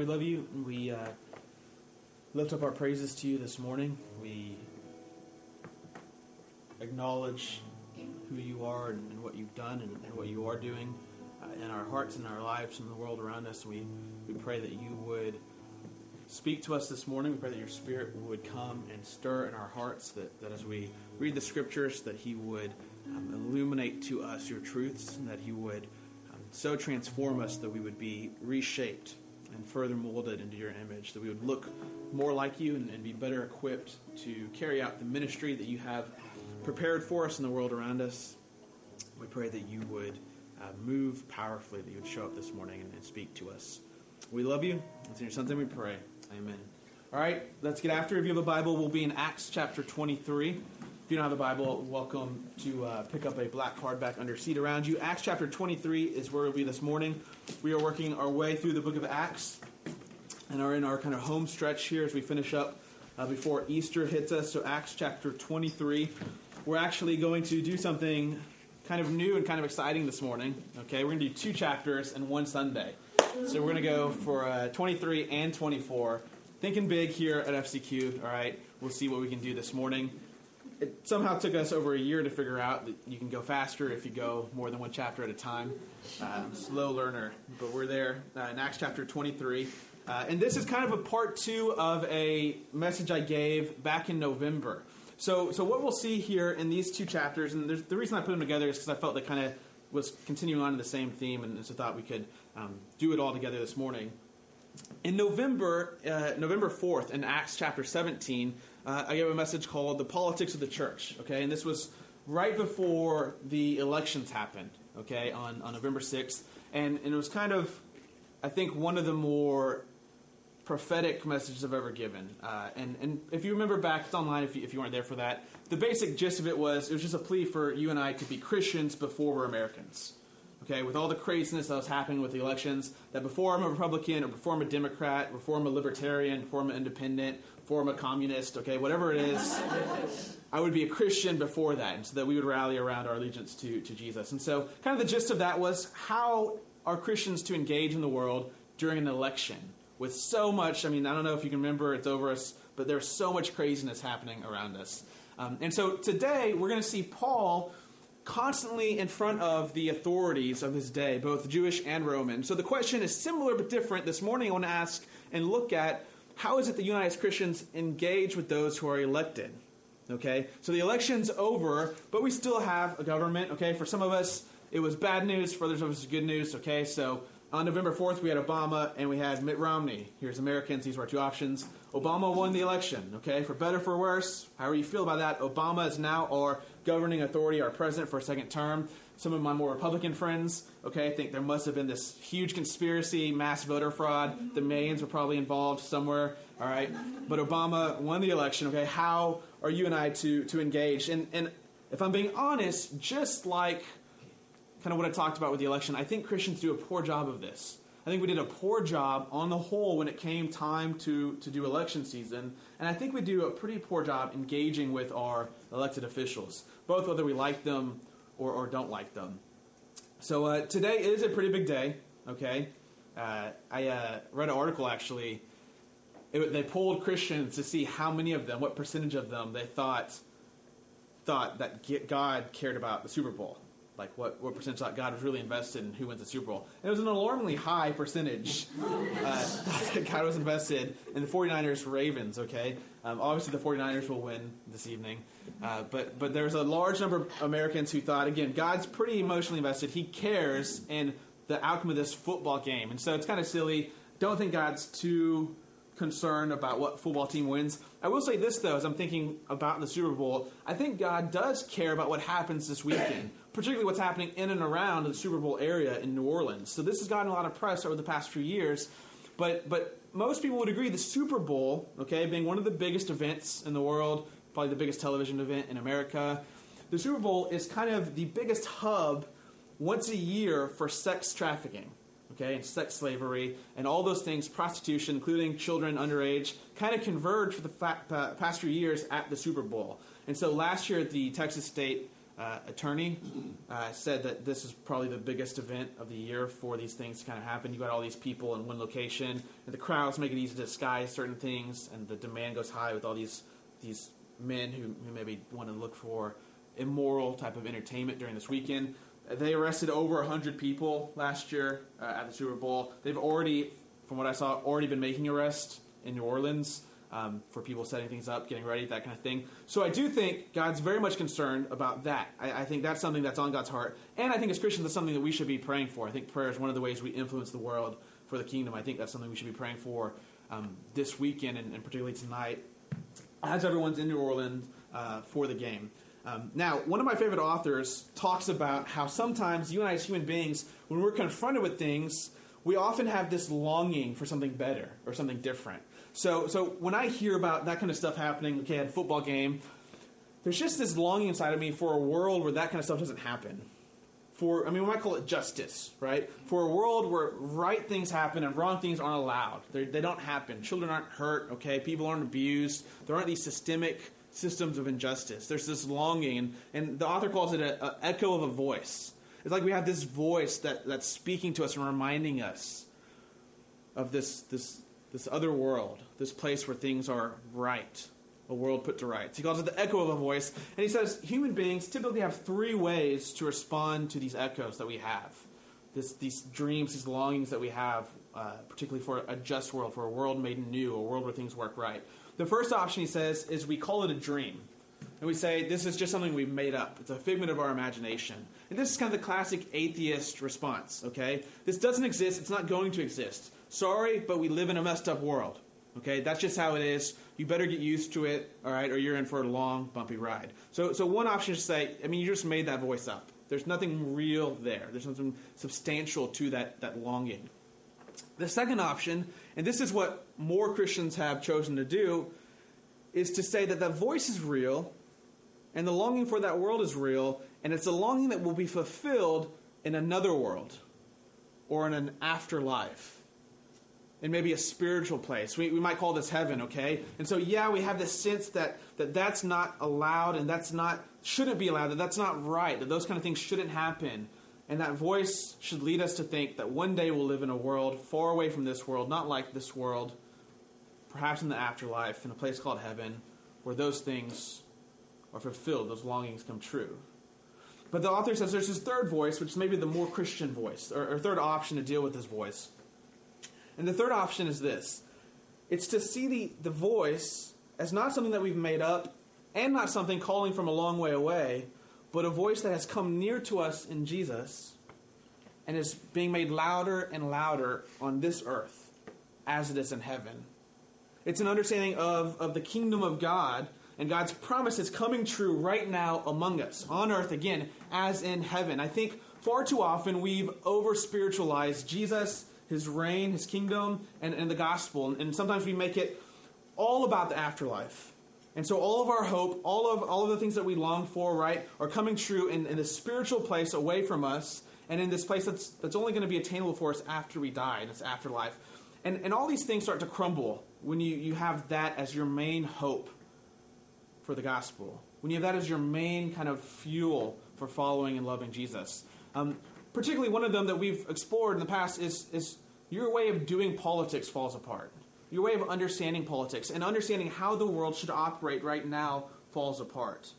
We love you. We uh, lift up our praises to you this morning. We acknowledge who you are and, and what you've done and, and, what you are doing uh, in our hearts and our lives and the world around us. We, we pray that you would speak to us this morning. We pray that your Spirit would come and stir in our hearts, that, that as we read the Scriptures, that He would um, illuminate to us your truths, and that He would um, so transform us that we would be reshaped and further molded into your image, that we would look more like you and, and, be better equipped to carry out the ministry that you have prepared for us in the world around us. We pray that you would uh, move powerfully, that you would show up this morning and, and speak to us. We love you. It's in your son's name we pray. Amen. All right, let's get after it. If you have a Bible, we'll be in Acts chapter 23. If you don't have a Bible, welcome to uh, pick up a black hardback under seat around you. Acts chapter 23 is where we'll be this morning. We are working our way through the book of Acts and are in our kind of home stretch here as we finish up uh, before Easter hits us. So, Acts chapter 23. We're actually going to do something kind of new and kind of exciting this morning. Okay, we're going to do two chapters in one Sunday. So, we're going to go for uh, 23 and 24. Thinking big here at FCQ, all right? We'll see what we can do this morning it somehow took us over a year to figure out that you can go faster if you go more than one chapter at a time. Um, slow learner, but we're there uh, in Acts chapter 23. Uh, and this is kind of a part two of a message I gave back in November. So, so what we'll see here in these two chapters, and the reason I put them together is because I felt they kind of was continuing on in the same theme, and so thought we could um, do it all together this morning. In November, uh, November 4th, in Acts chapter 17, uh, I gave a message called The Politics of the Church. Okay, and this was right before the elections happened, okay, on, on November 6th. And, and it was kind of, I think, one of the more prophetic messages I've ever given. Uh, and, and if you remember back, it's online if you, if you weren't there for that. The basic gist of it was it was just a plea for you and I to be Christians before we're Americans okay, with all the craziness that was happening with the elections, that before I'm a Republican or before I'm a Democrat, before I'm a Libertarian, before I'm an independent, before I'm a communist, okay, whatever it is, I would be a Christian before that, and so that we would rally around our allegiance to, to Jesus. And so, kind of the gist of that was how are Christians to engage in the world during an election? With so much, I mean, I don't know if you can remember, it's over us, but there's so much craziness happening around us. Um, and so today, we're going to see Paul constantly in front of the authorities of his day, both Jewish and Roman. So the question is similar but different. This morning I want to ask and look at how is it that United Christians engage with those who are elected? Okay, so the election's over, but we still have a government. Okay, for some of us it was bad news, for others of us good news. Okay, so on November 4th, we had Obama and we had Mitt Romney. Here's Americans. These were our two options. Obama won the election, okay? For better, for worse, however you feel about that, Obama is now our governing authority, our president for a second term. Some of my more Republican friends, okay, think there must have been this huge conspiracy, mass voter fraud. The Mayans were probably involved somewhere, all right? But Obama won the election, okay? How are you and I to, to engage? And, and if I'm being honest, just like kind of what I talked about with the election, I think Christians do a poor job of this. I think we did a poor job on the whole when it came time to, to do election season. And I think we do a pretty poor job engaging with our elected officials, both whether we like them or, or don't like them. So uh, today is a pretty big day, okay? Uh, I uh, read an article actually. It, they polled Christians to see how many of them, what percentage of them, they thought thought that God cared about the Super Bowl like what, what percentage thought God was really invested in who wins the Super Bowl. And it was an alarmingly high percentage uh, that God was invested in the 49ers Ravens, okay? Um, obviously, the 49ers will win this evening. Uh, but, but there's a large number of Americans who thought, again, God's pretty emotionally invested. He cares in the outcome of this football game. And so it's kind of silly. Don't think God's too concerned about what football team wins. I will say this, though, as I'm thinking about the Super Bowl, I think God does care about what happens this weekend particularly what's happening in and around the Super Bowl area in New Orleans. So this has gotten a lot of press over the past few years, but but most people would agree the Super Bowl, okay, being one of the biggest events in the world, probably the biggest television event in America, the Super Bowl is kind of the biggest hub once a year for sex trafficking. Okay, and sex slavery and all those things, prostitution, including children underage, kind of converge for the fa- past few years at the Super Bowl. And so last year the Texas State uh, attorney, uh, said that this is probably the biggest event of the year for these things to kind of happen. You got all these people in one location, and the crowds make it easy to disguise certain things, and the demand goes high with all these these men who, who maybe want to look for immoral type of entertainment during this weekend. They arrested over 100 people last year uh, at the Super Bowl. They've already, from what I saw, already been making arrests in New Orleans um, for people setting things up, getting ready, that kind of thing. So I do think God's very much concerned about that. I, I think that's something that's on God's heart. And I think as Christians, that's something that we should be praying for. I think prayer is one of the ways we influence the world for the kingdom. I think that's something we should be praying for um, this weekend and, and, particularly tonight as everyone's in New Orleans uh, for the game. Um, now, one of my favorite authors talks about how sometimes you and I, as human beings, when we're confronted with things, we often have this longing for something better or something different. So, so when I hear about that kind of stuff happening, okay, at a football game, there's just this longing inside of me for a world where that kind of stuff doesn't happen. For, I mean, we might call it justice, right? For a world where right things happen and wrong things aren't allowed. They're, they do not happen. Children aren't hurt, okay? People aren't abused. There aren't these systemic systems of injustice. There's this longing, and, and the author calls it an echo of a voice. It's like we have this voice that, that's speaking to us and reminding us of this, this, this other world, this place where things are right, a world put to rights. He calls it the echo of a voice, and he says human beings typically have three ways to respond to these echoes that we have. This, these dreams, these longings that we have, uh, particularly for a just world, for a world made new, a world where things work right. The first option, he says, is we call it a dream. And we say, this is just something we've made up. It's a figment of our imagination. And this is kind of the classic atheist response, okay? This doesn't exist. It's not going to exist. Sorry, but we live in a messed up world, okay? That's just how it is. You better get used to it, all right, or you're in for a long, bumpy ride. So, so one option is to say, I mean, you just made that voice up. There's nothing real there. There's nothing substantial to that, that longing. The second option, and this is what more Christians have chosen to do, is to say that that voice is real and the longing for that world is real, and it's a longing that will be fulfilled in another world or in an afterlife. In maybe a spiritual place. We, we might call this heaven, okay? And so, yeah, we have this sense that, that that's not allowed and that's not, shouldn't be allowed, that that's not right, that those kind of things shouldn't happen. And that voice should lead us to think that one day we'll live in a world far away from this world, not like this world, perhaps in the afterlife, in a place called heaven, where those things are fulfilled, those longings come true. But the author says there's this third voice, which is maybe the more Christian voice, or, or third option to deal with this voice. And the third option is this it's to see the, the voice as not something that we've made up and not something calling from a long way away, but a voice that has come near to us in Jesus and is being made louder and louder on this earth as it is in heaven. It's an understanding of, of the kingdom of God and God's promise is coming true right now among us, on earth again, as in heaven. I think far too often we've over spiritualized Jesus, his reign, his kingdom, and, and the gospel. And sometimes we make it all about the afterlife. And so all of our hope, all of all of the things that we long for, right, are coming true in, in a spiritual place away from us, and in this place that's that's only going to be attainable for us after we die, in this afterlife. And and all these things start to crumble when you, you have that as your main hope for the gospel. When you have that as your main kind of fuel for following and loving Jesus. Um, particularly one of them that we've explored in the past is, is your way of doing politics falls apart your way of understanding politics and understanding how the world should operate right now falls apart.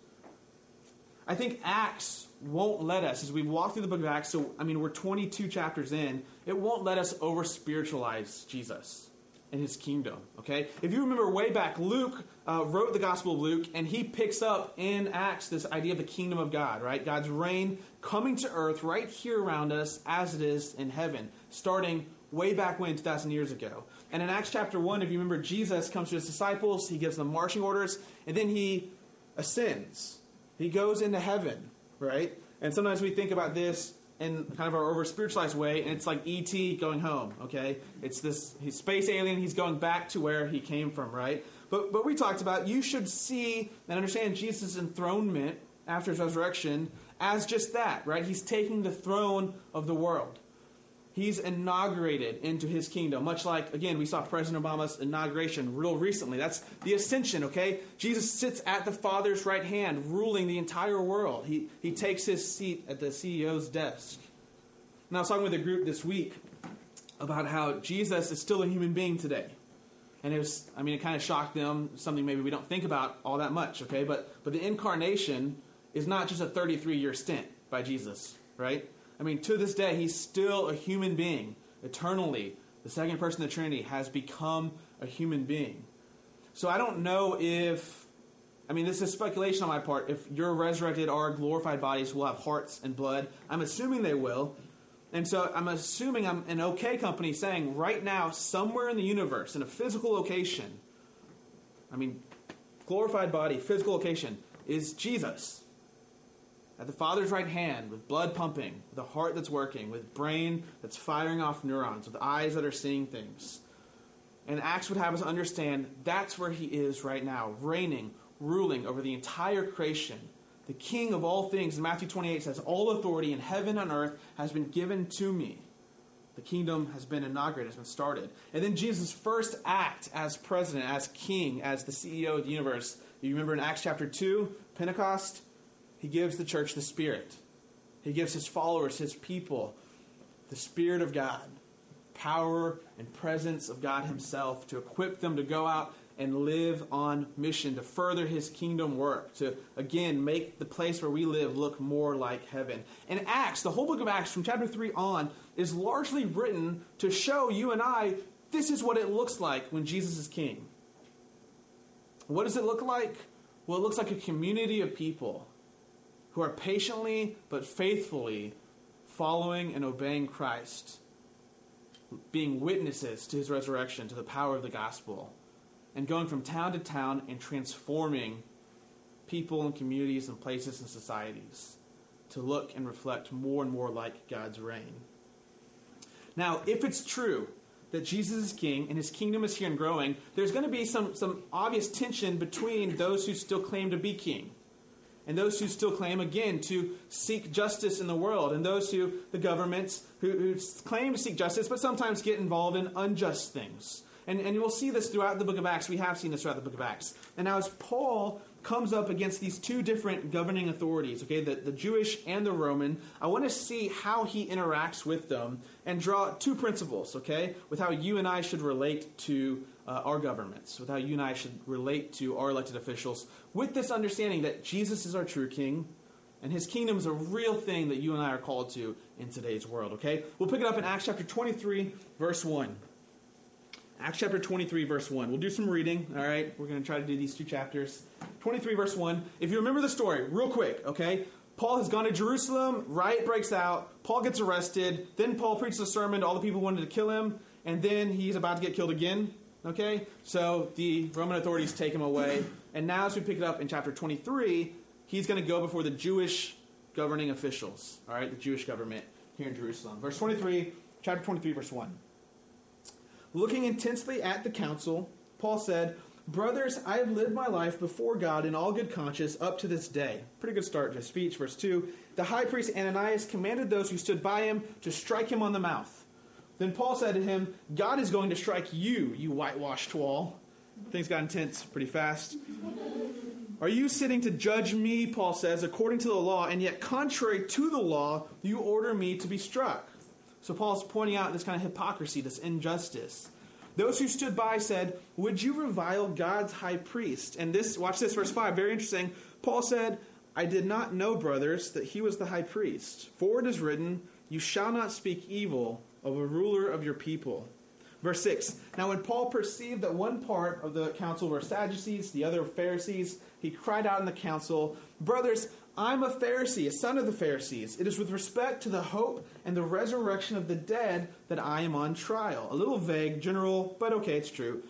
I think Acts won't let us, as we walk through the book of Acts, so I mean, we're 22 chapters in, it won't let us over spiritualize Jesus and his kingdom, okay? If you remember way back, Luke uh, wrote the Gospel of Luke, and he picks up in Acts this idea of the kingdom of God, right? God's reign coming to earth right here around us as it is in heaven, starting way back when, 2,000 years ago. And in Acts chapter 1, if you remember, Jesus comes to his disciples, he gives them marching orders, and then he ascends. He goes into heaven, right? And sometimes we think about this in kind of our over spiritualized way, and it's like E.T. going home, okay? It's this he's space alien, he's going back to where he came from, right? But, but we talked about you should see and understand Jesus' enthronement after his resurrection as just that, right? He's taking the throne of the world. He's inaugurated into his kingdom, much like, again, we saw President Obama's inauguration real recently. That's the ascension, okay? Jesus sits at the Father's right hand, ruling the entire world. He, he takes his seat at the CEO's desk. And I was talking with a group this week about how Jesus is still a human being today. And it was, I mean, it kind of shocked them, something maybe we don't think about all that much, okay? But, but the incarnation is not just a 33 year stint by Jesus, right? I mean, to this day, he's still a human being. Eternally, the second person of the Trinity has become a human being. So I don't know if, I mean, this is speculation on my part, if your resurrected or glorified bodies will have hearts and blood. I'm assuming they will. And so I'm assuming I'm an okay company saying right now, somewhere in the universe, in a physical location, I mean, glorified body, physical location, is Jesus at the Father's right hand with blood pumping, with a heart that's working, with brain that's firing off neurons, with eyes that are seeing things. And Acts would have us understand that's where he is right now, reigning, ruling over the entire creation. The King of all things, in Matthew 28 says, All authority in heaven and earth has been given to me. The kingdom has been inaugurated, has been started. And then Jesus' first act as president, as king, as the CEO of the universe. You remember in Acts chapter 2, Pentecost? He gives the church the Spirit. He gives his followers, his people, the Spirit of God, power and presence of God Himself to equip them to go out and live on mission, to further His kingdom work, to again make the place where we live look more like heaven. And Acts, the whole book of Acts from chapter 3 on, is largely written to show you and I this is what it looks like when Jesus is king. What does it look like? Well, it looks like a community of people who are patiently but faithfully following and obeying Christ, being witnesses to his resurrection, to the power of the gospel, and going from town to town and transforming people and communities and places and societies to look and reflect more and more like God's reign. Now, if it's true that Jesus is king and his kingdom is here and growing, there's going to be some, some obvious tension between those who still claim to be king and those who still claim, again, to seek justice in the world, and those who, the governments, who, who claim to seek justice, but sometimes get involved in unjust things. And, and you'll see this throughout the book of Acts. We have seen this throughout the book of Acts. And now, as Paul comes up against these two different governing authorities, okay, the, the Jewish and the Roman, I want to see how he interacts with them and draw two principles, okay, with how you and I should relate to uh, our governments, with how you and I should relate to our elected officials, with this understanding that Jesus is our true king, and his kingdom is a real thing that you and I are called to in today's world, okay? We'll pick it up in Acts chapter 23, verse 1. Acts chapter 23, verse 1. We'll do some reading, all right? We're going to try to do these two chapters. 23, verse 1. If you remember the story, real quick, okay? Paul has gone to Jerusalem, riot breaks out, Paul gets arrested, then Paul preaches a sermon to all the people who wanted to kill him, and then he's about to get killed again. Okay? So the Roman authorities take him away. And now, as we pick it up in chapter 23, he's going to go before the Jewish governing officials, all right, the Jewish government here in Jerusalem. Verse 23, chapter 23, verse 1. Looking intensely at the council, Paul said, Brothers, I have lived my life before God in all good conscience up to this day. Pretty good start to speech. Verse 2 The high priest Ananias commanded those who stood by him to strike him on the mouth. Then Paul said to him, God is going to strike you, you whitewashed wall. Things got intense pretty fast. Are you sitting to judge me, Paul says, according to the law, and yet contrary to the law, you order me to be struck? So Paul's pointing out this kind of hypocrisy, this injustice. Those who stood by said, Would you revile God's high priest? And this, watch this, verse 5, very interesting. Paul said, I did not know, brothers, that he was the high priest. For it is written, You shall not speak evil of a ruler of your people. Verse 6 Now, when Paul perceived that one part of the council were Sadducees, the other Pharisees, he cried out in the council, Brothers, I'm a Pharisee, a son of the Pharisees. It is with respect to the hope and the resurrection of the dead that I am on trial. A little vague, general, but okay, it's true.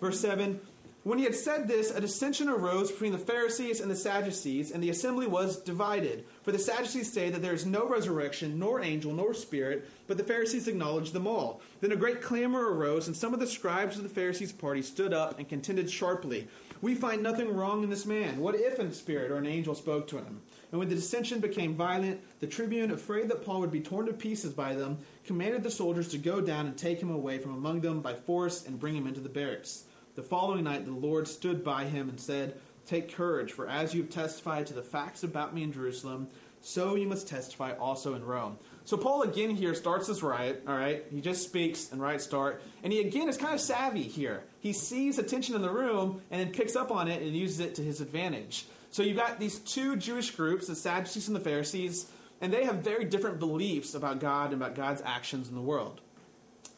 Verse 7 when he had said this, a dissension arose between the Pharisees and the Sadducees, and the assembly was divided. For the Sadducees say that there is no resurrection, nor angel, nor spirit, but the Pharisees acknowledge them all. Then a great clamor arose, and some of the scribes of the Pharisees' party stood up and contended sharply. We find nothing wrong in this man. What if a spirit or an angel spoke to him? And when the dissension became violent, the tribune, afraid that Paul would be torn to pieces by them, commanded the soldiers to go down and take him away from among them by force and bring him into the barracks. The following night, the Lord stood by him and said, Take courage, for as you have testified to the facts about me in Jerusalem, so you must testify also in Rome. So Paul again here starts this riot, all right? He just speaks and right start. And he again is kind of savvy here. He sees attention in the room and then picks up on it and uses it to his advantage. So you've got these two Jewish groups, the Sadducees and the Pharisees, and they have very different beliefs about God and about God's actions in the world.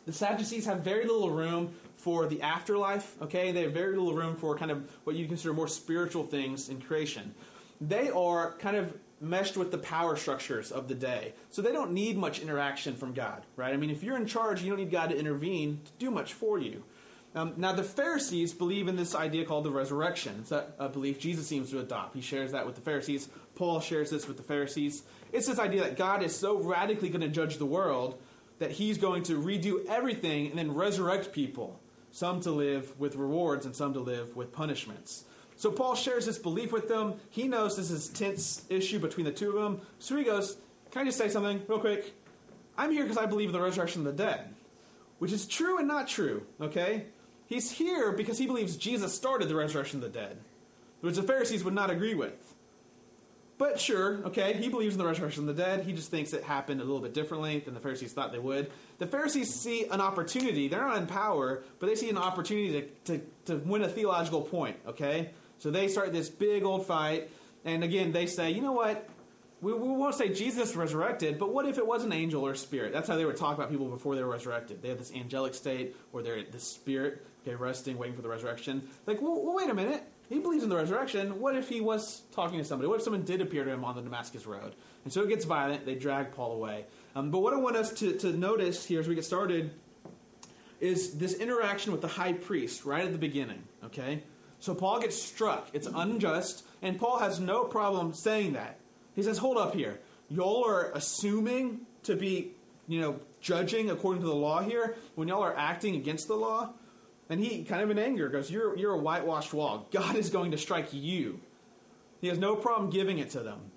The Sadducees have very little room for the afterlife, okay? They have very little room for kind of what you consider more spiritual things in creation. They are kind of meshed with the power structures of the day. So they don't need much interaction from God, right? I mean, if you're in charge, you don't need God to intervene to do much for you. Um, now, the Pharisees believe in this idea called the resurrection. It's a, a belief Jesus seems to adopt. He shares that with the Pharisees. Paul shares this with the Pharisees. It's this idea that God is so radically going to judge the world that he's going to redo everything and then resurrect people, some to live with rewards and some to live with punishments. So Paul shares this belief with them. He knows this is a tense issue between the two of them. So he goes, Can I just say something real quick? I'm here because I believe in the resurrection of the dead, which is true and not true, okay? He's here because he believes Jesus started the resurrection of the dead, which the Pharisees would not agree with. But sure, okay, he believes in the resurrection of the dead. He just thinks it happened a little bit differently than the Pharisees thought they would. The Pharisees see an opportunity. They're not in power, but they see an opportunity to, to, to win a theological point, okay? So they start this big old fight. And again, they say, you know what? we, we won't say Jesus resurrected, but what if it was an angel or spirit? That's how they would talk about people before they were resurrected. They have this angelic state where they're this spirit, okay, resting, waiting for the resurrection. Like, well, well, wait a minute. He believes in the resurrection. What if he was talking to somebody? What if someone did appear to him on the Damascus Road? And so it gets violent. They drag Paul away. Um, but what I want us to, to notice here as we get started is this interaction with the high priest right at the beginning, okay? So Paul gets struck. It's unjust, and Paul has no problem saying that. He says, Hold up here. Y'all are assuming to be, you know, judging according to the law here when y'all are acting against the law. And he, kind of in anger, goes, You're, you're a whitewashed wall. God is going to strike you. He has no problem giving it to them.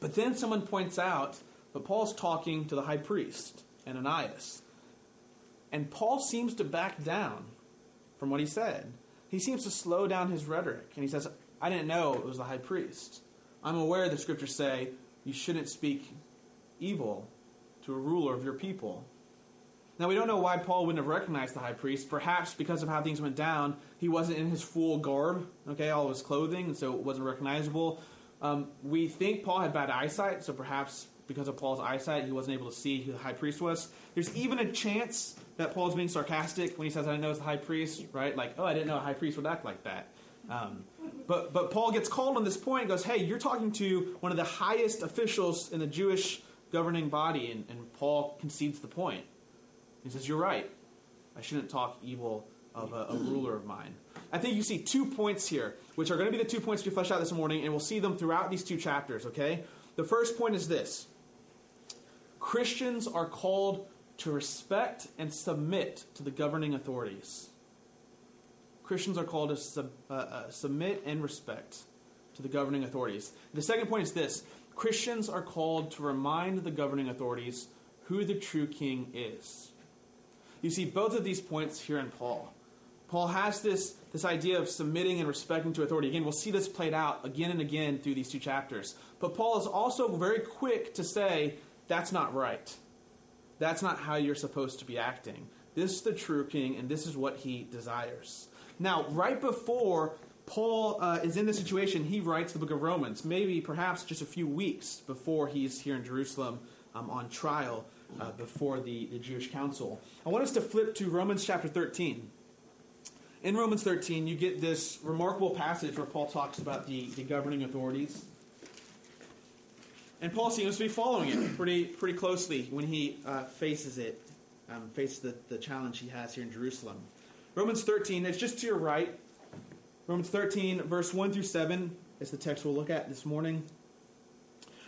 But then someone points out that Paul's talking to the high priest, Ananias. And Paul seems to back down from what he said. He seems to slow down his rhetoric. And he says, I didn't know it was the high priest. I'm aware the scriptures say you shouldn't speak evil to a ruler of your people. Now, we don't know why Paul wouldn't have recognized the high priest. Perhaps because of how things went down, he wasn't in his full garb, okay, all of his clothing, so it wasn't recognizable. Um, we think Paul had bad eyesight, so perhaps because of Paul's eyesight, he wasn't able to see who the high priest was. There's even a chance that Paul's being sarcastic when he says, I didn't know it's the high priest, right? Like, oh, I didn't know a high priest would act like that. Um, but, but Paul gets called on this point and goes, Hey, you're talking to one of the highest officials in the Jewish governing body. And, and Paul concedes the point. He says, You're right. I shouldn't talk evil of a, a, ruler of mine. I think you see two points here, which are going to be the two points we flesh out this morning, and we'll see them throughout these two chapters, okay? The first point is this Christians are called to respect and submit to the governing authorities. Christians are called to sub, uh, uh, submit and respect to the governing authorities. The second point is this Christians are called to remind the governing authorities who the true king is. You see both of these points here in Paul. Paul has this, this idea of submitting and respecting to authority. Again, we'll see this played out again and again through these two chapters. But Paul is also very quick to say, that's not right. That's not how you're supposed to be acting. This is the true king, and this is what he desires. Now, right before Paul uh, is in this situation, he writes the book of Romans, maybe perhaps just a few weeks before he's here in Jerusalem um, on trial uh, before the, the Jewish council. I want us to flip to Romans chapter 13. In Romans 13, you get this remarkable passage where Paul talks about the, the governing authorities. And Paul seems to be following it pretty, pretty closely when he uh, faces it, um, faces the, the challenge he has here in Jerusalem. Romans 13, it's just to your right. Romans 13, verse 1 through 7 is the text we'll look at this morning.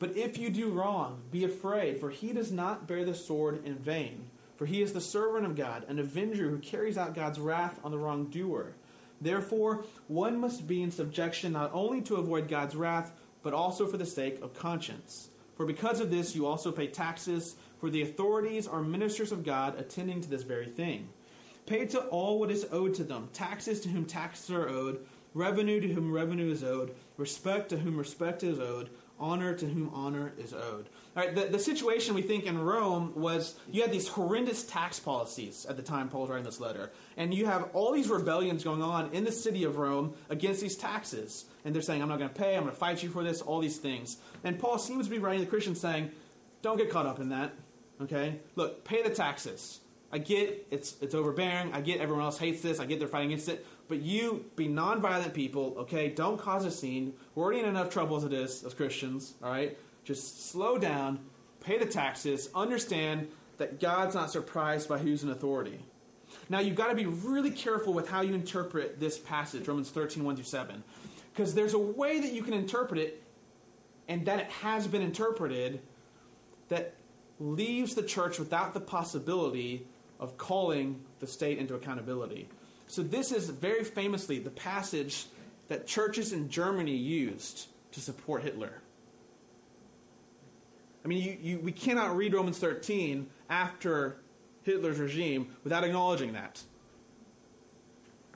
But if you do wrong, be afraid, for he does not bear the sword in vain. For he is the servant of God, an avenger who carries out God's wrath on the wrongdoer. Therefore, one must be in subjection not only to avoid God's wrath, but also for the sake of conscience. For because of this, you also pay taxes, for the authorities are ministers of God attending to this very thing. Pay to all what is owed to them taxes to whom taxes are owed, revenue to whom revenue is owed, respect to whom respect is owed honor to whom honor is owed. All right, the, the situation we think in Rome was you had these horrendous tax policies at the time Paul's writing this letter. And you have all these rebellions going on in the city of Rome against these taxes. And they're saying, I'm not going to pay, I'm going to fight you for this, all these things. And Paul seems to be writing the Christians saying, don't get caught up in that. Okay? Look, pay the taxes. I get it's it's overbearing. I get everyone else hates this. I get they're fighting against it. But you be nonviolent people, okay? Don't cause a scene. We're already in enough trouble as it is as Christians, all right? Just slow down, pay the taxes, understand that God's not surprised by who's in authority. Now, you've got to be really careful with how you interpret this passage, Romans 13, 1 through 7. Because there's a way that you can interpret it, and that it has been interpreted, that leaves the church without the possibility of calling the state into accountability. So, this is very famously the passage that churches in Germany used to support Hitler. I mean, you, you, we cannot read Romans 13 after Hitler's regime without acknowledging that.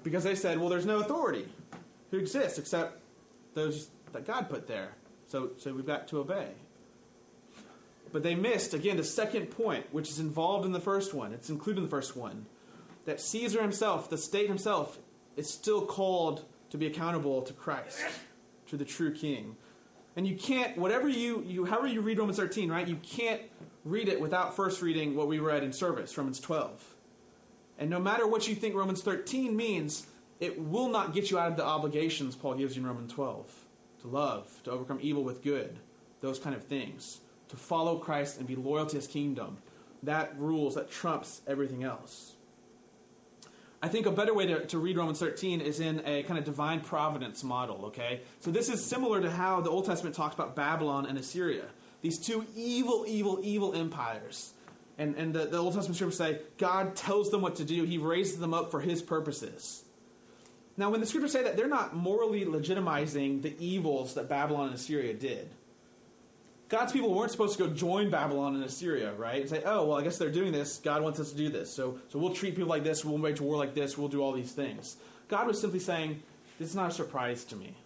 Because they said, well, there's no authority who exists except those that God put there. So, so we've got to obey. But they missed, again, the second point, which is involved in the first one. It's included in the first one that Caesar himself, the state himself, is still called to be accountable to Christ, to the true king. And you can't, whatever you, you however you read Romans 13, right, you can't read it without first reading what we read in service, Romans 12. And no matter what you think Romans 13 means, it will not get you out of the obligations Paul gives you in Romans 12 to love, to overcome evil with good, those kind of things, to follow Christ and be loyal to his kingdom. That rules, that trumps everything else. I think a better way to, to read Romans 13 is in a kind of divine providence model, okay? So this is similar to how the Old Testament talks about Babylon and Assyria. These two evil, evil, evil empires. And, and the, the Old Testament scriptures say God tells them what to do, He raises them up for His purposes. Now, when the scriptures say that, they're not morally legitimizing the evils that Babylon and Assyria did. God's people weren't supposed to go join Babylon and Assyria, right? And say, oh, well, I guess they're doing this. God wants us to do this. So, so we'll treat people like this. We'll wage war like this. We'll do all these things. God was simply saying, this is not a surprise to me.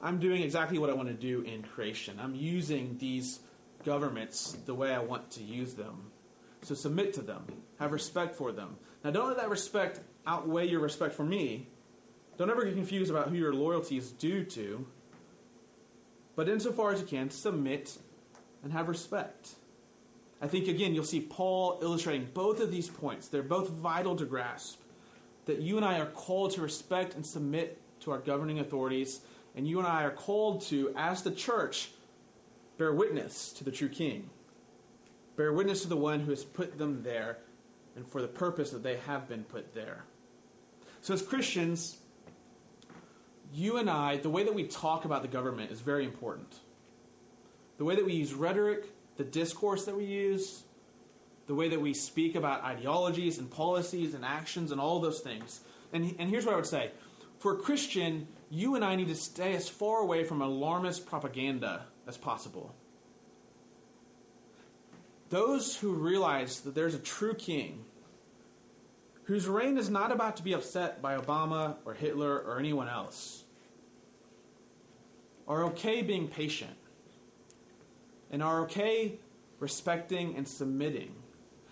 I'm doing exactly what I want to do in creation. I'm using these governments the way I want to use them. So submit to them. Have respect for them. Now, don't let that respect outweigh your respect for me. Don't ever get confused about who your loyalty is due to but insofar as you can, submit and have respect. I think, again, you'll see Paul illustrating both of these points. They're both vital to grasp. That you and I are called to respect and submit to our governing authorities, and you and I are called to, as the church, bear witness to the true King. Bear witness to the one who has put them there and for the purpose that they have been put there. So, as Christians, you and I, the way that we talk about the government is very important. The way that we use rhetoric, the discourse that we use, the way that we speak about ideologies and policies and actions and all those things. And, and here's what I would say for a Christian, you and I need to stay as far away from alarmist propaganda as possible. Those who realize that there's a true king whose reign is not about to be upset by Obama or Hitler or anyone else, are okay being patient and are okay respecting and submitting.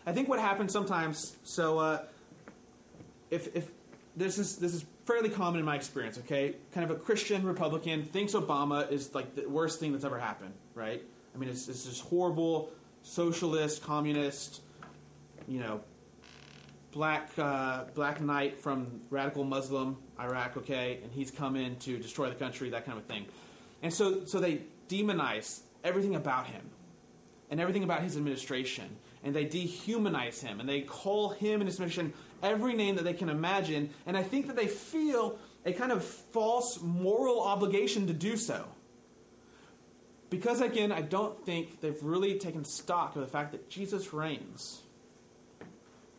I think what happens sometimes, so uh, if, if this is this is fairly common in my experience, okay? Kind of a Christian Republican thinks Obama is like the worst thing that's ever happened, right? I mean, it's, it's this horrible socialist, communist, you know, black uh, black knight from radical Muslim Iraq, okay, and he's come in to destroy the country, that kind of thing. And so, so they demonize everything about him and everything about his administration. And they dehumanize him and they call him and his mission every name that they can imagine. And I think that they feel a kind of false moral obligation to do so. Because again, I don't think they've really taken stock of the fact that Jesus reigns.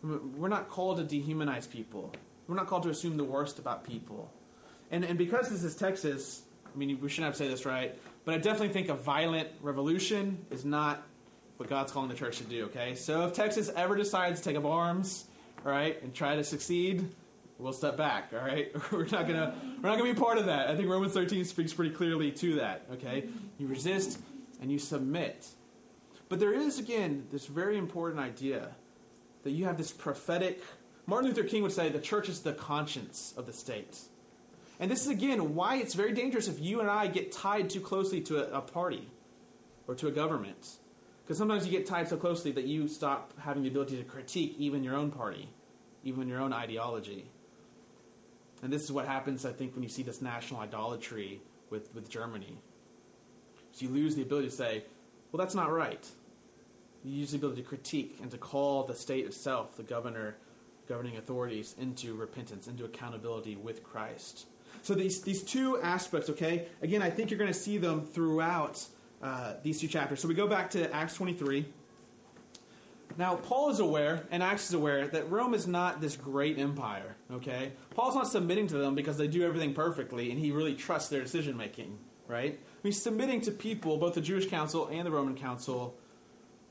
We're not called to dehumanize people. We're not called to assume the worst about people. And, and because this is Texas, I mean, we shouldn't have to say this right, but I definitely think a violent revolution is not what God's calling the church to do, okay? So if Texas ever decides to take up arms, all right, and try to succeed, we'll step back, all right? we're not gonna we're not gonna be part of that. I think Romans 13 speaks pretty clearly to that, okay? You resist and you submit. But there is again this very important idea that you have this prophetic Martin Luther King would say the church is the conscience of the state. And this is again why it's very dangerous if you and I get tied too closely to a, a party or to a government. Because sometimes you get tied so closely that you stop having the ability to critique even your own party, even your own ideology. And this is what happens, I think, when you see this national idolatry with, with Germany. So you lose the ability to say, well, that's not right. Lose the ability to critique and to call the state itself, the governor, governing authorities, into repentance, into accountability with Christ. So these, these two aspects, okay, again, I think you're going to see them throughout uh, these two chapters. So we go back to Acts 23. Now, Paul is aware, and Acts is aware, that Rome is not this great empire, okay? Paul's not submitting to them because they do everything perfectly, and he really trusts their decision making, right? He's submitting to people, both the Jewish council and the Roman council,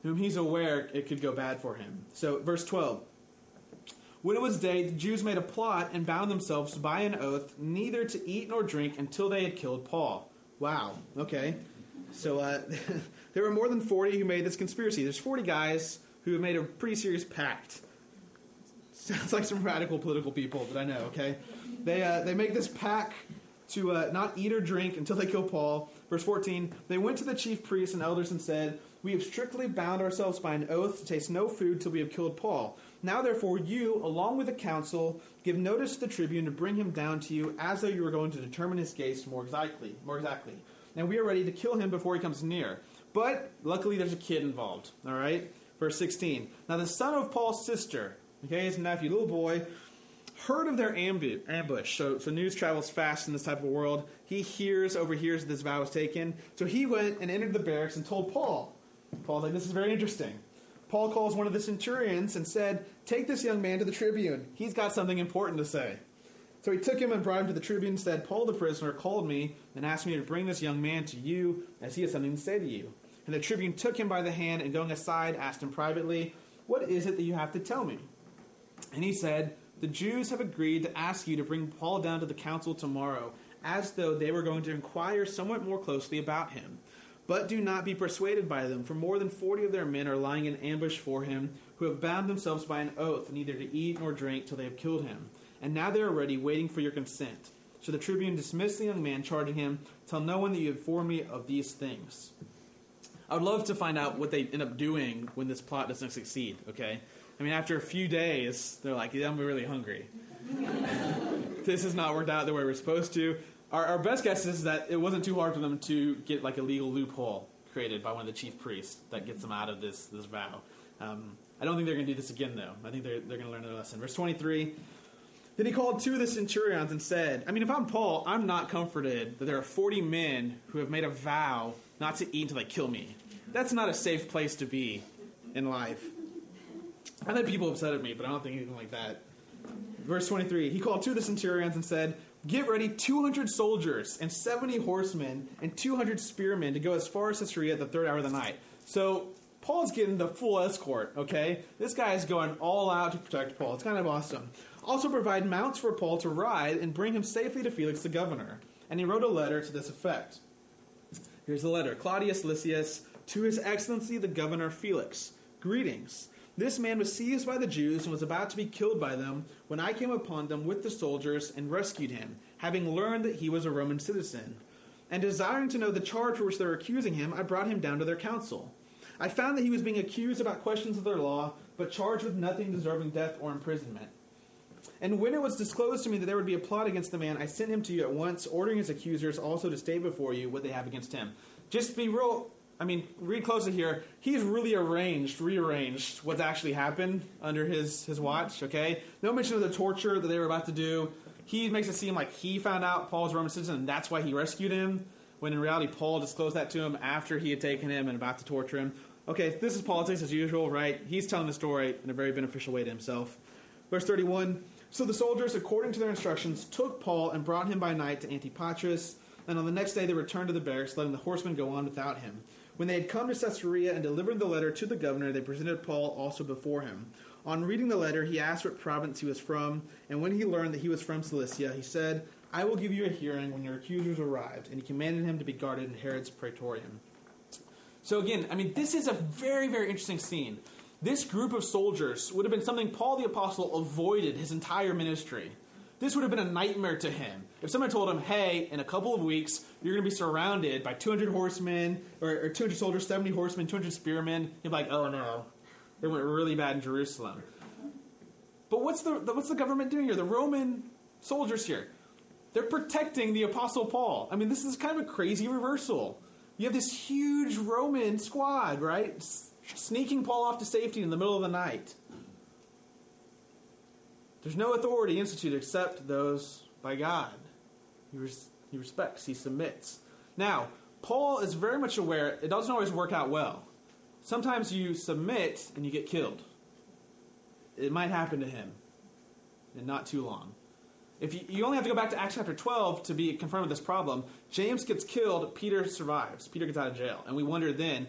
whom he's aware it could go bad for him. So, verse 12. When it was day, the Jews made a plot and bound themselves by an oath neither to eat nor drink until they had killed Paul. Wow, okay. So, uh, there were more than 40 who made this conspiracy. There's 40 guys who have made a pretty serious pact. Sounds like some radical political people that I know, okay? They, uh, they make this pact to uh, not eat or drink until they kill Paul. Verse 14 They went to the chief priests and elders and said, We have strictly bound ourselves by an oath to taste no food till we have killed Paul. Now, therefore, you, along with the council, give notice to the tribune to bring him down to you as though you were going to determine his case more exactly. More exactly. And we are ready to kill him before he comes near. But luckily, there's a kid involved. All right? Verse 16. Now, the son of Paul's sister, okay, his nephew, little boy, heard of their ambush. So, so news travels fast in this type of world. He hears, overhears this vow was taken. So he went and entered the barracks and told Paul. Paul's like, this is very interesting. Paul calls one of the centurions and said, Take this young man to the tribune. He's got something important to say. So he took him and brought him to the tribune and said, Paul the prisoner called me and asked me to bring this young man to you as he has something to say to you. And the tribune took him by the hand and going aside asked him privately, What is it that you have to tell me? And he said, The Jews have agreed to ask you to bring Paul down to the council tomorrow, as though they were going to inquire somewhat more closely about him. But do not be persuaded by them, for more than forty of their men are lying in ambush for him, who have bound themselves by an oath neither to eat nor drink till they have killed him. And now they are ready, waiting for your consent. So the tribune dismissed the young man, charging him, Tell no one that you informed me of these things. I would love to find out what they end up doing when this plot doesn't succeed, okay? I mean, after a few days, they're like, yeah, I'm really hungry. this has not worked out the way we're supposed to. Our, our, best guess is that it wasn't too hard for them to get like a legal loophole created by one of the chief priests that gets them out of this, this vow. Um, I don't think they're going to do this again, though. I think they're, they're going to learn their lesson. Verse 23 Then he called two of the centurions and said, I mean, if I'm Paul, I'm not comforted that there are 40 men who have made a vow not to eat until they kill me. That's not a safe place to be in life. I've had people upset at me, but I don't think anything like that. Verse 23 He called two of the centurions and said, Get ready 200 soldiers and 70 horsemen and 200 spearmen to go as far as Caesarea at the third hour of the night. So Paul's getting the full escort, okay? This guy is going all out to protect Paul. It's kind of awesome. Also, provide mounts for Paul to ride and bring him safely to Felix the governor. And he wrote a letter to this effect. Here's the letter Claudius Lysias, to His Excellency the Governor Felix. Greetings. This man was seized by the Jews and was about to be killed by them when I came upon them with the soldiers and rescued him, having learned that he was a Roman citizen. And desiring to know the charge for which they were accusing him, I brought him down to their council. I found that he was being accused about questions of their law, but charged with nothing deserving death or imprisonment. And when it was disclosed to me that there would be a plot against the man, I sent him to you at once, ordering his accusers also to stay before you what they have against him. just be real. I mean, read closely here. He's really arranged, rearranged what's actually happened under his his watch. Okay, no mention of the torture that they were about to do. He makes it seem like he found out Paul's Roman citizen, and that's why he rescued him. When in reality, Paul disclosed that to him after he had taken him and about to torture him. Okay, this is politics as usual, right? He's telling the story in a very beneficial way to himself. Verse 31 So the soldiers, according to their instructions, took Paul and brought him by night to Antipatris, and on the next day they returned to the barracks, letting the horsemen go on without him. When they had come to Caesarea and delivered the letter to the governor, they presented Paul also before him. On reading the letter, he asked what province he was from, and when he learned that he was from Cilicia, he said, I will give you a hearing when your accusers arrived, and he commanded him to be guarded in Herod's praetorium. So again, I mean, this is a very, very interesting scene. This group of soldiers would have been something Paul the Apostle avoided his entire ministry. This would have been a nightmare to him. If someone told him, hey, in a couple of weeks, you're going to be surrounded by 200 horsemen, or, or 200 soldiers, 70 horsemen, 200 spearmen, he'd be like, oh no, it went really bad in Jerusalem. But what's the, what's the government doing here? The Roman soldiers here. They're protecting the Apostle Paul. I mean, this is kind of a crazy reversal. You have this huge Roman squad, right? Sneaking Paul off to safety in the middle of the night. There's no authority instituted except those by God. He, res- he respects, he submits. Now, Paul is very much aware it doesn't always work out well. Sometimes you submit and you get killed. It might happen to him and not too long. If you, you, only have to go back to Acts chapter 12 to be confronted with this problem, James gets killed, Peter survives. Peter gets out of jail. And we wonder then,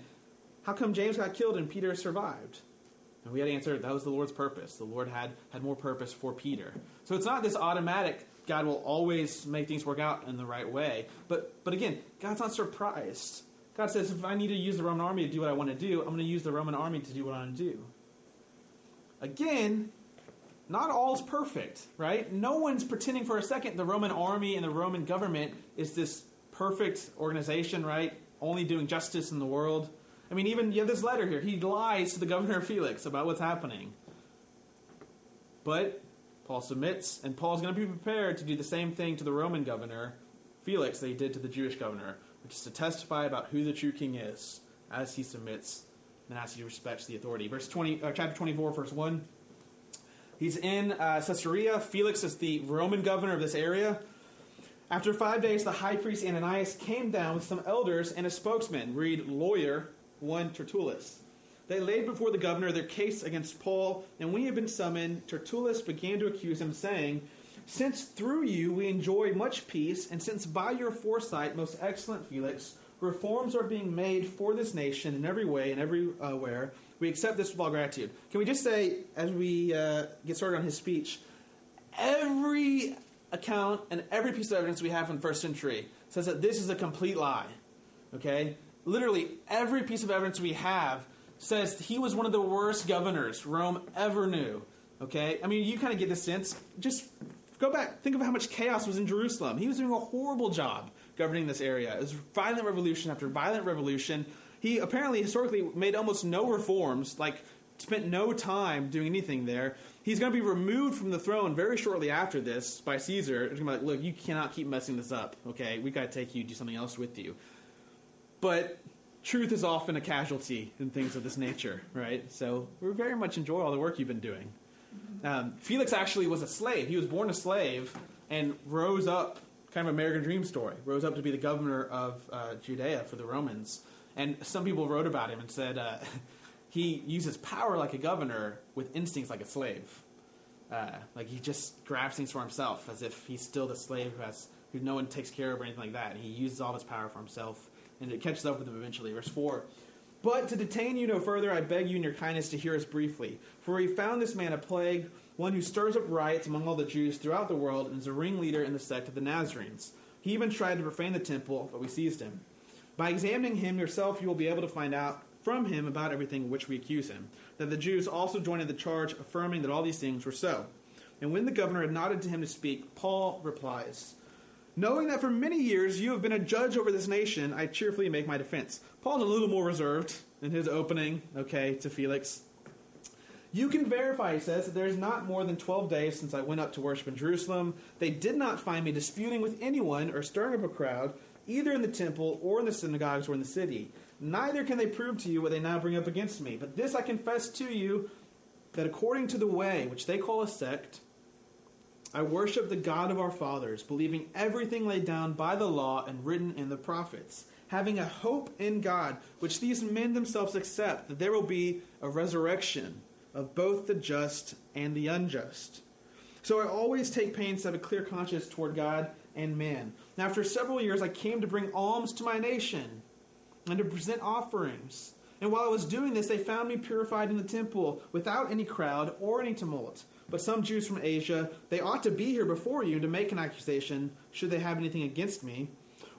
how come James got killed and Peter survived? And we had to answer that was the Lord's purpose. The Lord had, had more purpose for Peter. So it's not this automatic, God will always make things work out in the right way. But, but again, God's not surprised. God says, if I need to use the Roman army to do what I want to do, I'm going to use the Roman army to do what I want to do. Again, not all's perfect, right? No one's pretending for a second the Roman army and the Roman government is this perfect organization, right? Only doing justice in the world. I mean, even you have this letter here. He lies to the governor Felix about what's happening. But Paul submits, and Paul's going to be prepared to do the same thing to the Roman governor, Felix, that he did to the Jewish governor, which is to testify about who the true king is as he submits and as he respects the authority. Verse 20, uh, chapter 24, verse 1. He's in uh, Caesarea. Felix is the Roman governor of this area. After five days, the high priest Ananias came down with some elders and a spokesman, read lawyer 1 Tertullus. They laid before the governor their case against Paul, and when he had been summoned, Tertullus began to accuse him, saying, Since through you we enjoy much peace, and since by your foresight, most excellent Felix, reforms are being made for this nation in every way and everywhere, we accept this with all gratitude. Can we just say, as we uh, get started on his speech, every account and every piece of evidence we have from the first century says that this is a complete lie. Okay? Literally, every piece of evidence we have says he was one of the worst governors Rome ever knew. Okay? I mean, you kind of get the sense. Just go back, think of how much chaos was in Jerusalem. He was doing a horrible job governing this area. It was violent revolution after violent revolution he apparently historically made almost no reforms, like spent no time doing anything there. He's going to be removed from the throne very shortly after this by Caesar. It's going to be like, look, you cannot keep messing this up. Okay, we got to take you, do something else with you. But truth is often a casualty in things of this nature, right? So we very much enjoy all the work you've been doing. Um, Felix actually was a slave. He was born a slave and rose up, kind of American dream story, rose up to be the governor of uh, Judea for the Romans. And some people wrote about him and said uh, he uses power like a governor with instincts like a slave. Uh, like he just grabs things for himself as if he's still the slave who has who no one takes care of or anything like that. And he uses all his power for himself, and it catches up with him eventually. Verse four. But to detain you no further, I beg you in your kindness to hear us briefly. For we found this man a plague, one who stirs up riots among all the Jews throughout the world, and is a ringleader in the sect of the Nazarenes. He even tried to profane the temple, but we seized him. By examining him yourself, you will be able to find out from him about everything which we accuse him. That the Jews also joined in the charge, affirming that all these things were so. And when the governor had nodded to him to speak, Paul replies, Knowing that for many years you have been a judge over this nation, I cheerfully make my defense. Paul's a little more reserved in his opening, okay, to Felix. You can verify, he says, that there is not more than 12 days since I went up to worship in Jerusalem. They did not find me disputing with anyone or stirring up a crowd either in the temple or in the synagogues or in the city. Neither can they prove to you what they now bring up against me. But this I confess to you that according to the way, which they call a sect, I worship the God of our fathers, believing everything laid down by the law and written in the prophets, having a hope in God, which these men themselves accept, that there will be a resurrection of both the just and the unjust. So I always take pains to have a clear conscience toward God and man. Now, after several years, I came to bring alms to my nation and to present offerings. And while I was doing this, they found me purified in the temple without any crowd or any tumult. But some Jews from Asia, they ought to be here before you to make an accusation, should they have anything against me.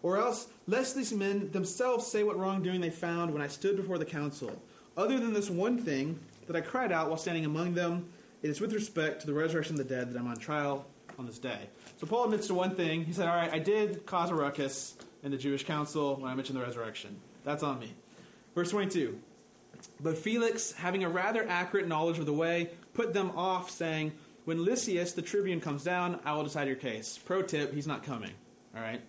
Or else, lest these men themselves say what wrongdoing they found when I stood before the council. Other than this one thing that I cried out while standing among them, it is with respect to the resurrection of the dead that I'm on trial on this day. So Paul admits to one thing. He said, All right, I did cause a ruckus in the Jewish council when I mentioned the resurrection. That's on me. Verse 22. But Felix, having a rather accurate knowledge of the way, put them off, saying, When Lysias, the tribune, comes down, I will decide your case. Pro tip, he's not coming. All right?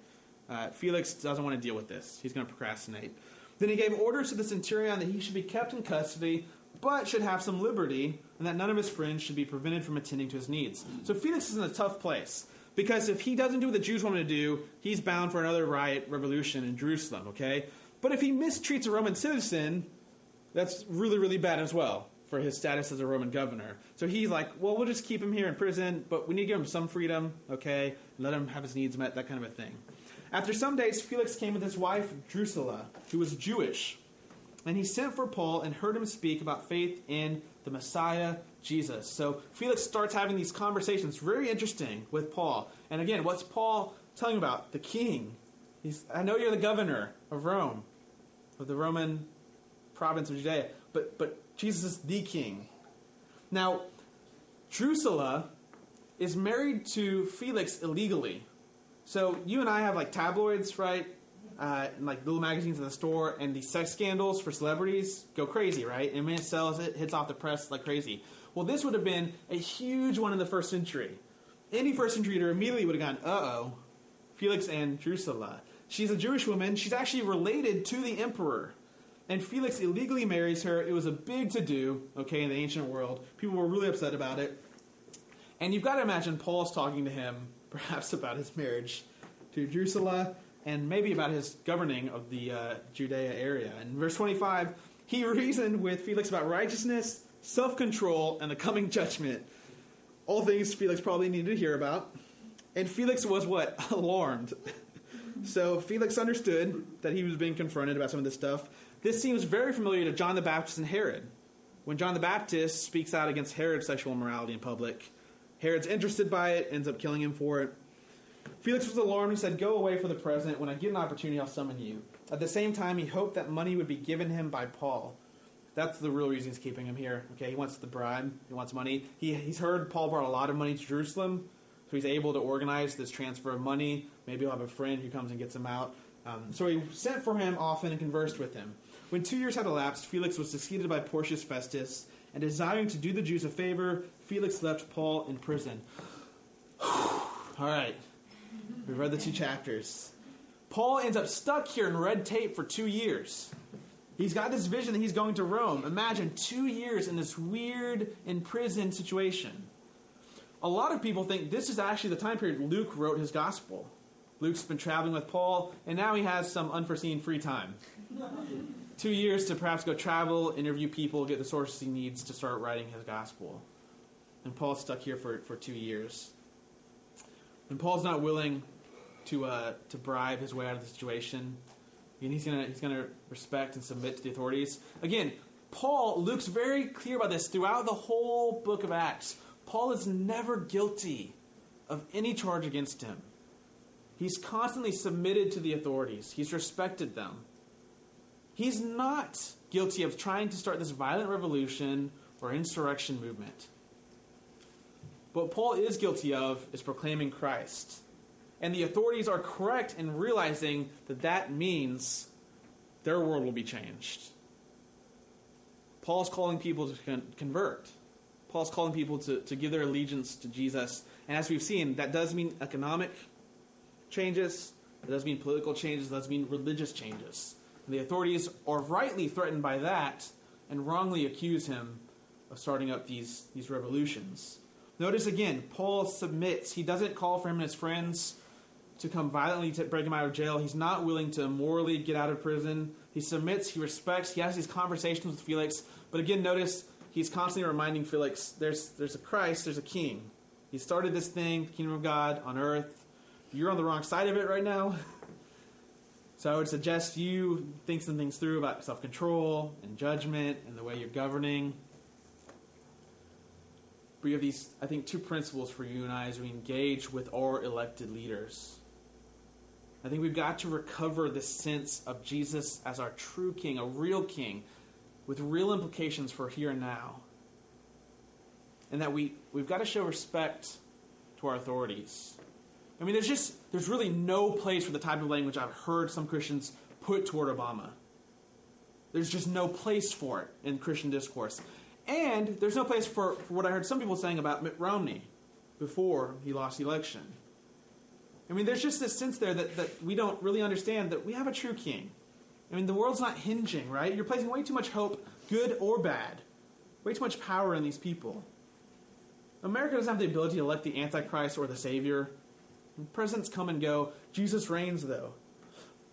Uh, Felix doesn't want to deal with this. He's going to procrastinate. Then he gave orders to the centurion that he should be kept in custody, but should have some liberty, and that none of his friends should be prevented from attending to his needs. So Felix is in a tough place. Because if he doesn't do what the Jews want him to do, he's bound for another riot revolution in Jerusalem, okay? But if he mistreats a Roman citizen, that's really, really bad as well for his status as a Roman governor. So he's like, well, we'll just keep him here in prison, but we need to give him some freedom, okay? Let him have his needs met, that kind of a thing. After some days, Felix came with his wife, Drusilla, who was Jewish. And he sent for Paul and heard him speak about faith in the Messiah, Jesus. So Felix starts having these conversations, very interesting, with Paul. And again, what's Paul telling about? The king. He's, I know you're the governor of Rome, of the Roman province of Judea, but, but Jesus is the king. Now, Drusilla is married to Felix illegally. So you and I have like tabloids, right? Uh, and like little magazines in the store, and these sex scandals for celebrities go crazy, right? And when it sells, it hits off the press like crazy. Well, this would have been a huge one in the first century. Any first century reader immediately would have gone, uh oh, Felix and Drusilla. She's a Jewish woman. She's actually related to the emperor. And Felix illegally marries her. It was a big to do, okay, in the ancient world. People were really upset about it. And you've got to imagine Paul's talking to him, perhaps about his marriage to Drusilla and maybe about his governing of the uh, Judea area. In verse 25, he reasoned with Felix about righteousness, self control, and the coming judgment. All things Felix probably needed to hear about. And Felix was what? Alarmed. so Felix understood that he was being confronted about some of this stuff. This seems very familiar to John the Baptist and Herod. When John the Baptist speaks out against Herod's sexual immorality in public, Herod's interested by it, ends up killing him for it. Felix was alarmed and said, Go away for the present. When I get an opportunity, I'll summon you. At the same time, he hoped that money would be given him by Paul. That's the real reason he's keeping him here. Okay, he wants the bribe, he wants money. He, he's heard Paul brought a lot of money to Jerusalem, so he's able to organize this transfer of money. Maybe he'll have a friend who comes and gets him out. Um, so he sent for him often and conversed with him. When two years had elapsed, Felix was succeeded by Porcius Festus, and desiring to do the Jews a favor, Felix left Paul in prison. All right, we've read the two chapters. Paul ends up stuck here in red tape for two years. He's got this vision that he's going to Rome. Imagine two years in this weird imprisoned situation. A lot of people think this is actually the time period Luke wrote his gospel. Luke's been traveling with Paul, and now he has some unforeseen free time two years to perhaps go travel, interview people, get the sources he needs to start writing his gospel. And Paul's stuck here for, for two years. And Paul's not willing to, uh, to bribe his way out of the situation. And he's going he's gonna respect and submit to the authorities. Again, Paul, Luke's very clear about this throughout the whole book of Acts. Paul is never guilty of any charge against him. He's constantly submitted to the authorities, he's respected them. He's not guilty of trying to start this violent revolution or insurrection movement. What Paul is guilty of is proclaiming Christ. And the authorities are correct in realizing that that means their world will be changed. Paul's calling people to con- convert. Paul's calling people to, to give their allegiance to Jesus. And as we've seen, that does mean economic changes, It does mean political changes, it does mean religious changes. The authorities are rightly threatened by that and wrongly accuse him of starting up these, these revolutions. Notice again, Paul submits. He doesn't call for him and his friends to come violently to break him out of jail. He's not willing to morally get out of prison. He submits, he respects, he has these conversations with Felix. But again, notice he's constantly reminding Felix there's, there's a Christ, there's a king. He started this thing, the kingdom of God on earth. You're on the wrong side of it right now. So I would suggest you think some things through about self control and judgment and the way you're governing. We have these, I think, two principles for you and I as we engage with our elected leaders. I think we've got to recover the sense of Jesus as our true king, a real king, with real implications for here and now. And that we, we've got to show respect to our authorities. I mean, there's just, there's really no place for the type of language I've heard some Christians put toward Obama. There's just no place for it in Christian discourse. And there's no place for, for what I heard some people saying about Mitt Romney before he lost the election. I mean, there's just this sense there that, that we don't really understand that we have a true king. I mean, the world's not hinging, right? You're placing way too much hope, good or bad, way too much power in these people. America doesn't have the ability to elect the Antichrist or the Savior. Presidents come and go. Jesus reigns, though.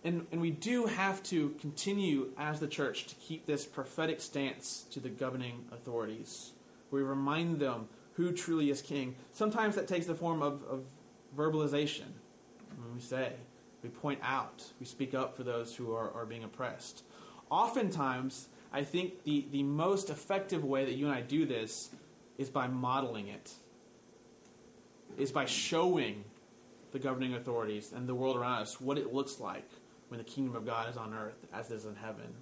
And, and we do have to continue as the church to keep this prophetic stance to the governing authorities. We remind them who truly is king. Sometimes that takes the form of, of verbalization. When we say, we point out, we speak up for those who are, are being oppressed. Oftentimes, I think the, the most effective way that you and I do this is by modeling it, is by showing the governing authorities and the world around us what it looks like when the kingdom of God is on earth as it is in heaven.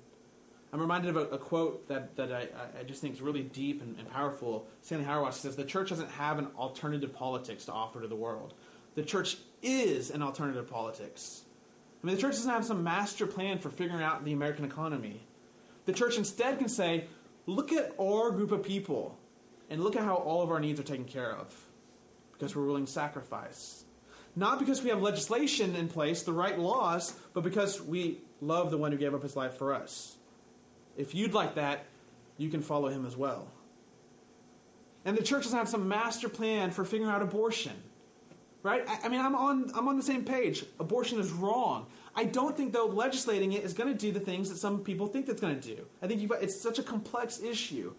I'm reminded of a, a quote that, that I, I, just think is really deep and, and powerful. Stanley Hauerwas says, The church doesn't have an alternative politics to offer to the world. The church is an alternative politics. I mean, the church doesn't have some master plan for figuring out the American economy. The church instead can say, Look at our group of people and look at how all of our needs are taken care of because we're willing to sacrifice. Not because we have legislation in place, the right laws, but because we love the one who gave up his life for us. If you'd like that, you can follow him as well. And the church doesn't have some master plan for figuring out abortion. Right? I, mean, I'm on, I'm on the same page. Abortion is wrong. I don't think, though, legislating it is going to do the things that some people think it's going to do. I think it's such a complex issue.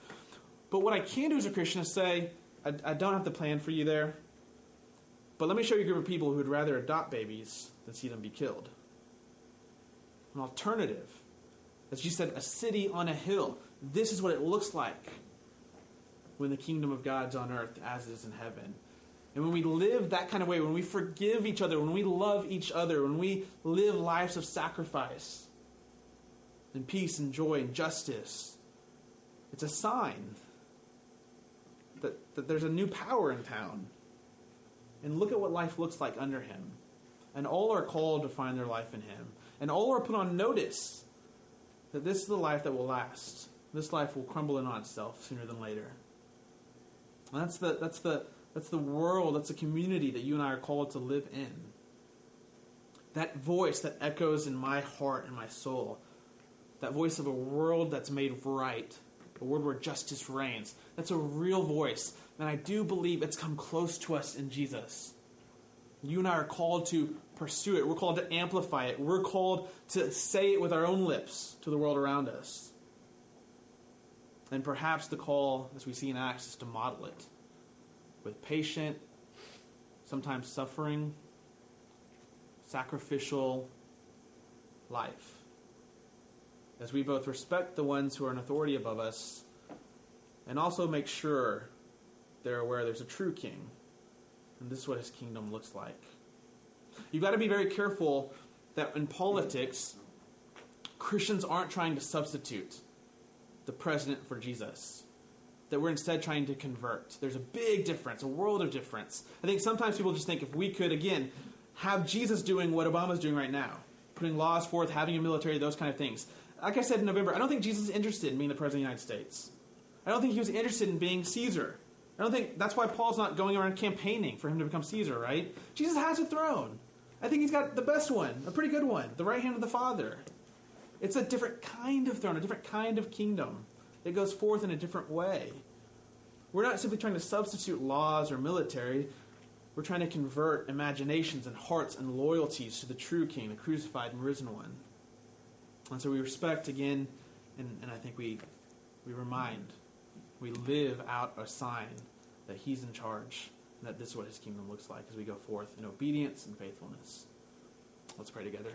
But what I can do as a Christian is say, I, I don't have the plan for you there. But let me show you a group of people who would rather adopt babies than see them be killed. An alternative. As you said, a city on a hill. This is what it looks like when the kingdom of God's on earth as it is in heaven. And when we live that kind of way, when we forgive each other, when we love each other, when we live lives of sacrifice and peace and joy and justice, it's a sign that, that there's a new power in town and look at what life looks like under him. And all are called to find their life in him. And all are put on notice that this is the life that will last. This life will crumble in on itself sooner than later. And that's the that's the that's the world, that's the community that you and I are called to live in. That voice that echoes in my heart and my soul. That voice of a world that's made right, a world where justice reigns. That's a real voice and I do believe it's come close to us in Jesus. You and I are called to pursue it. We're called to amplify it. We're called to say it with our own lips to the world around us. And perhaps the call, as we see in Acts, is to model it with patient, sometimes suffering, sacrificial life. As we both respect the ones who are in authority above us and also make sure they're aware there's a true king. And this is what his kingdom looks like. You've got to be very careful that in politics, Christians aren't trying to substitute the president for Jesus. That we're instead trying to convert. There's a big difference, a world of difference. I think sometimes people just think if we could, again, have Jesus doing what Obama's doing right now, putting laws forth, having a military, those kind of things. Like I said in November, I don't think Jesus is interested in being the president of the United States. I don't think he was interested in being Caesar. I don't think that's why Paul's not going around campaigning for him to become Caesar, right? Jesus has a throne. I think he's got the best one, a pretty good one, the right hand of the Father. It's a different kind of throne, a different kind of kingdom that goes forth in a different way. We're not simply trying to substitute laws or military. We're trying to convert imaginations and hearts and loyalties to the true King, the crucified and risen one. And so we respect again, and, and I think we, we remind, we live out a sign that He's in charge, and that this is what His kingdom looks like as we go forth in obedience and faithfulness. Let's pray together.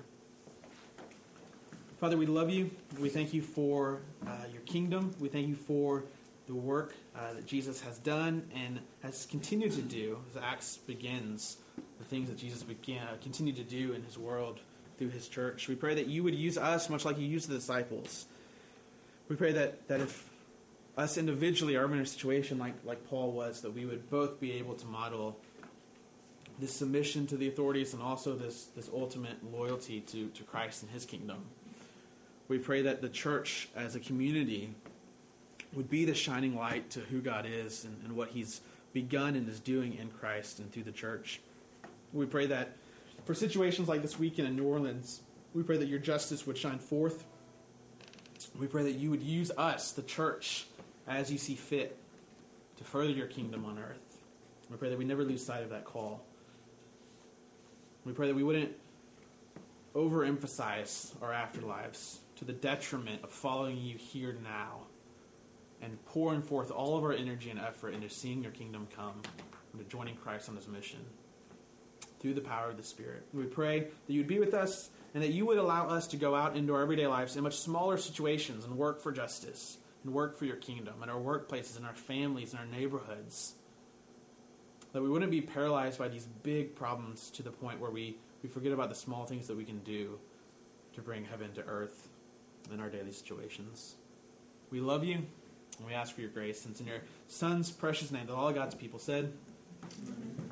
Father, we love you. We thank you for uh, your kingdom. We thank you for the work uh, that Jesus has done and has continued to do as Acts begins, the things that Jesus began, uh, continued to do in his world through his church. We pray that you would use us much like you used the disciples. We pray that, that if us individually are in a situation like, like Paul was, that we would both be able to model this submission to the authorities and also this, this ultimate loyalty to, to Christ and his kingdom. We pray that the church as a community would be the shining light to who God is and, and what He's begun and is doing in Christ and through the church. We pray that for situations like this weekend in New Orleans, we pray that your justice would shine forth. We pray that you would use us, the church, as you see fit to further your kingdom on earth. We pray that we never lose sight of that call. We pray that we wouldn't overemphasize our afterlives to the detriment of following you here now and pouring forth all of our energy and effort into seeing your kingdom come, into joining Christ on his mission through the power of the Spirit. We pray that you would be with us and that you would allow us to go out into our everyday lives in much smaller situations and work for justice and work for your kingdom in our workplaces, in our families, in our neighborhoods. That we wouldn't be paralyzed by these big problems to the point where we, we forget about the small things that we can do to bring heaven to earth in our daily situations. We love you. And we ask for your grace. And it's in your Son's precious name that all God's people said, Amen.